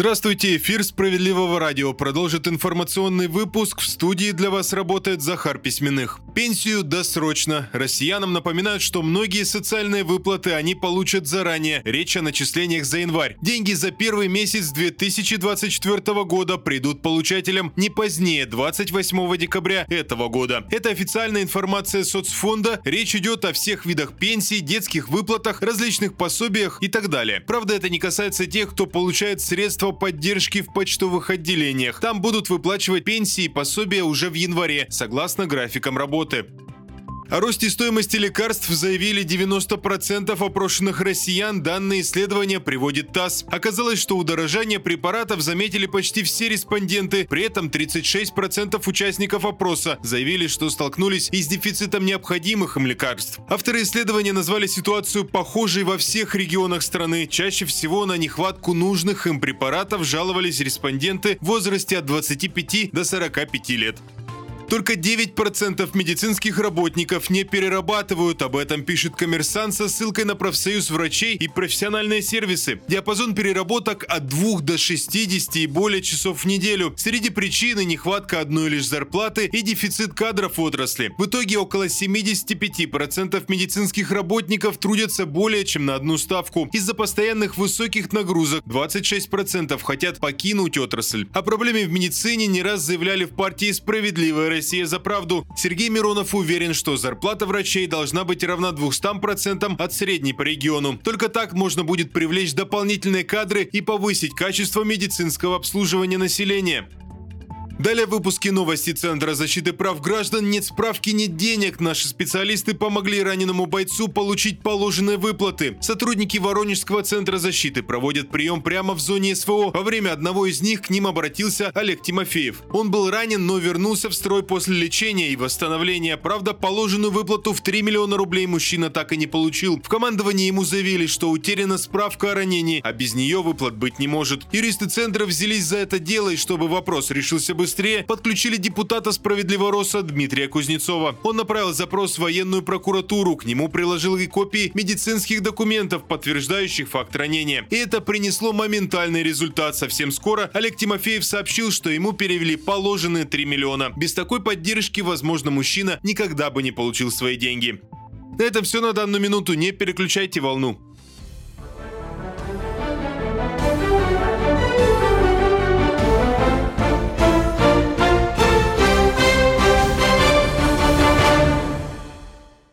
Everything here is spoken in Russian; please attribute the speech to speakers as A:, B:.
A: Здравствуйте, эфир «Справедливого радио» продолжит информационный выпуск. В студии для вас работает Захар Письменных. Пенсию досрочно. Россиянам напоминают, что многие социальные выплаты они получат заранее. Речь о начислениях за январь. Деньги за первый месяц 2024 года придут получателям не позднее 28 декабря этого года. Это официальная информация соцфонда. Речь идет о всех видах пенсий, детских выплатах, различных пособиях и так далее. Правда, это не касается тех, кто получает средства поддержки в почтовых отделениях. Там будут выплачивать пенсии и пособия уже в январе, согласно графикам работы. О росте стоимости лекарств заявили 90% опрошенных россиян. Данные исследования приводит ТАСС. Оказалось, что удорожание препаратов заметили почти все респонденты. При этом 36% участников опроса заявили, что столкнулись и с дефицитом необходимых им лекарств. Авторы исследования назвали ситуацию похожей во всех регионах страны. Чаще всего на нехватку нужных им препаратов жаловались респонденты в возрасте от 25 до 45 лет. Только 9% медицинских работников не перерабатывают. Об этом пишет коммерсант со ссылкой на профсоюз врачей и профессиональные сервисы. Диапазон переработок от 2 до 60 и более часов в неделю. Среди причин нехватка одной лишь зарплаты и дефицит кадров в отрасли. В итоге около 75% медицинских работников трудятся более чем на одну ставку. Из-за постоянных высоких нагрузок 26% хотят покинуть отрасль. О проблеме в медицине не раз заявляли в партии «Справедливая Россия за правду. Сергей Миронов уверен, что зарплата врачей должна быть равна 200% от средней по региону. Только так можно будет привлечь дополнительные кадры и повысить качество медицинского обслуживания населения. Далее в выпуске новости Центра защиты прав граждан нет справки, нет денег. Наши специалисты помогли раненому бойцу получить положенные выплаты. Сотрудники Воронежского центра защиты проводят прием прямо в зоне СВО. Во время одного из них к ним обратился Олег Тимофеев. Он был ранен, но вернулся в строй после лечения и восстановления. Правда, положенную выплату в 3 миллиона рублей мужчина так и не получил. В командовании ему заявили, что утеряна справка о ранении, а без нее выплат быть не может. Юристы центра взялись за это дело, и чтобы вопрос решился быстрее, быстрее подключили депутата справедливого роса Дмитрия Кузнецова. Он направил запрос в военную прокуратуру, к нему приложил и копии медицинских документов, подтверждающих факт ранения. И это принесло моментальный результат. Совсем скоро Олег Тимофеев сообщил, что ему перевели положенные 3 миллиона. Без такой поддержки, возможно, мужчина никогда бы не получил свои деньги. На этом все на данную минуту. Не переключайте волну.